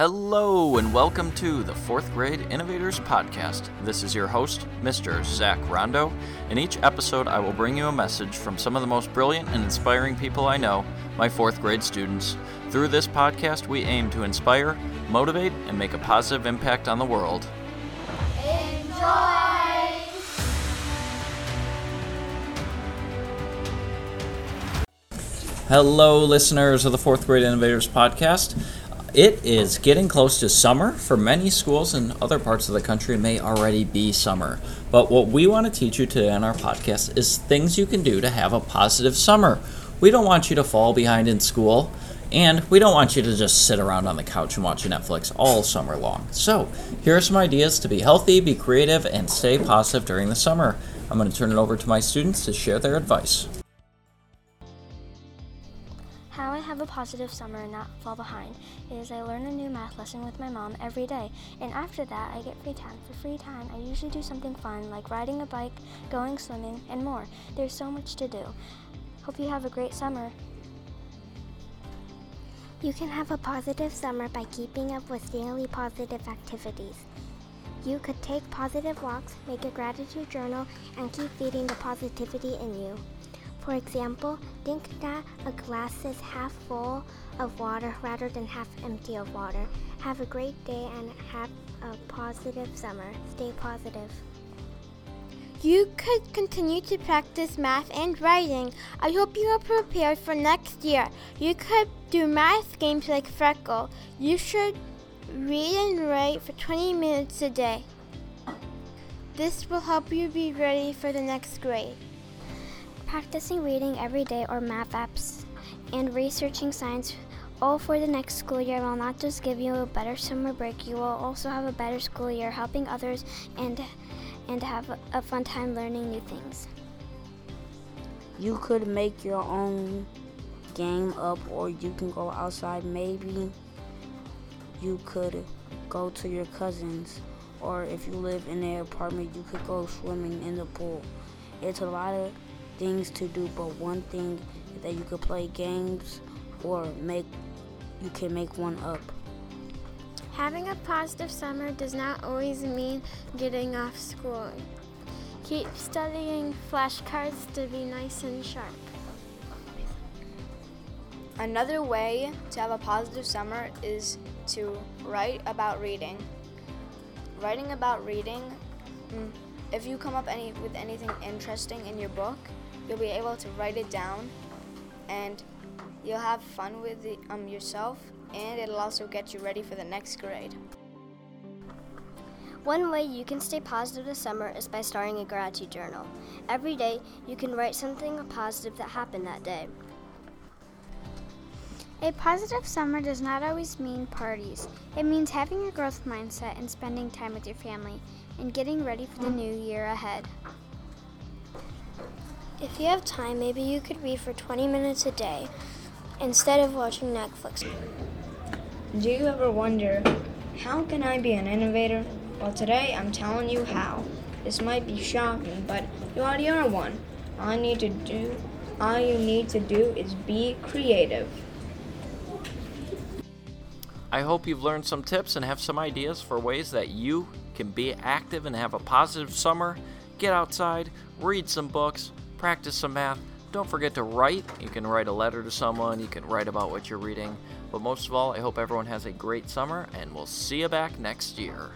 Hello, and welcome to the Fourth Grade Innovators Podcast. This is your host, Mr. Zach Rondo. In each episode, I will bring you a message from some of the most brilliant and inspiring people I know, my fourth grade students. Through this podcast, we aim to inspire, motivate, and make a positive impact on the world. Enjoy! Hello, listeners of the Fourth Grade Innovators Podcast. It is getting close to summer. For many schools in other parts of the country, may already be summer. But what we want to teach you today on our podcast is things you can do to have a positive summer. We don't want you to fall behind in school, and we don't want you to just sit around on the couch and watch Netflix all summer long. So, here are some ideas to be healthy, be creative, and stay positive during the summer. I'm going to turn it over to my students to share their advice. How I have a positive summer and not fall behind is I learn a new math lesson with my mom every day, and after that, I get free time. For free time, I usually do something fun like riding a bike, going swimming, and more. There's so much to do. Hope you have a great summer. You can have a positive summer by keeping up with daily positive activities. You could take positive walks, make a gratitude journal, and keep feeding the positivity in you. For example, think that a glass is half full of water rather than half empty of water. Have a great day and have a positive summer. Stay positive. You could continue to practice math and writing. I hope you are prepared for next year. You could do math games like Freckle. You should read and write for 20 minutes a day. This will help you be ready for the next grade. Practicing reading every day or math apps and researching science all for the next school year will not just give you a better summer break, you will also have a better school year helping others and and have a fun time learning new things. You could make your own game up or you can go outside maybe you could go to your cousins or if you live in an apartment you could go swimming in the pool. It's a lot of things to do, but one thing that you could play games or make you can make one up. Having a positive summer does not always mean getting off school. Keep studying flashcards to be nice and sharp. Another way to have a positive summer is to write about reading. Writing about reading, mm, if you come up any, with anything interesting in your book, you'll be able to write it down and you'll have fun with it, um, yourself and it'll also get you ready for the next grade. One way you can stay positive this summer is by starting a gratitude journal. Every day, you can write something positive that happened that day. A positive summer does not always mean parties. It means having a growth mindset and spending time with your family and getting ready for the new year ahead. If you have time, maybe you could read for 20 minutes a day instead of watching Netflix. Do you ever wonder, how can I be an innovator? Well, today I'm telling you how. This might be shocking, but you already are one. All you need to do, all you need to do is be creative. I hope you've learned some tips and have some ideas for ways that you can be active and have a positive summer. Get outside, read some books, practice some math. Don't forget to write. You can write a letter to someone, you can write about what you're reading. But most of all, I hope everyone has a great summer, and we'll see you back next year.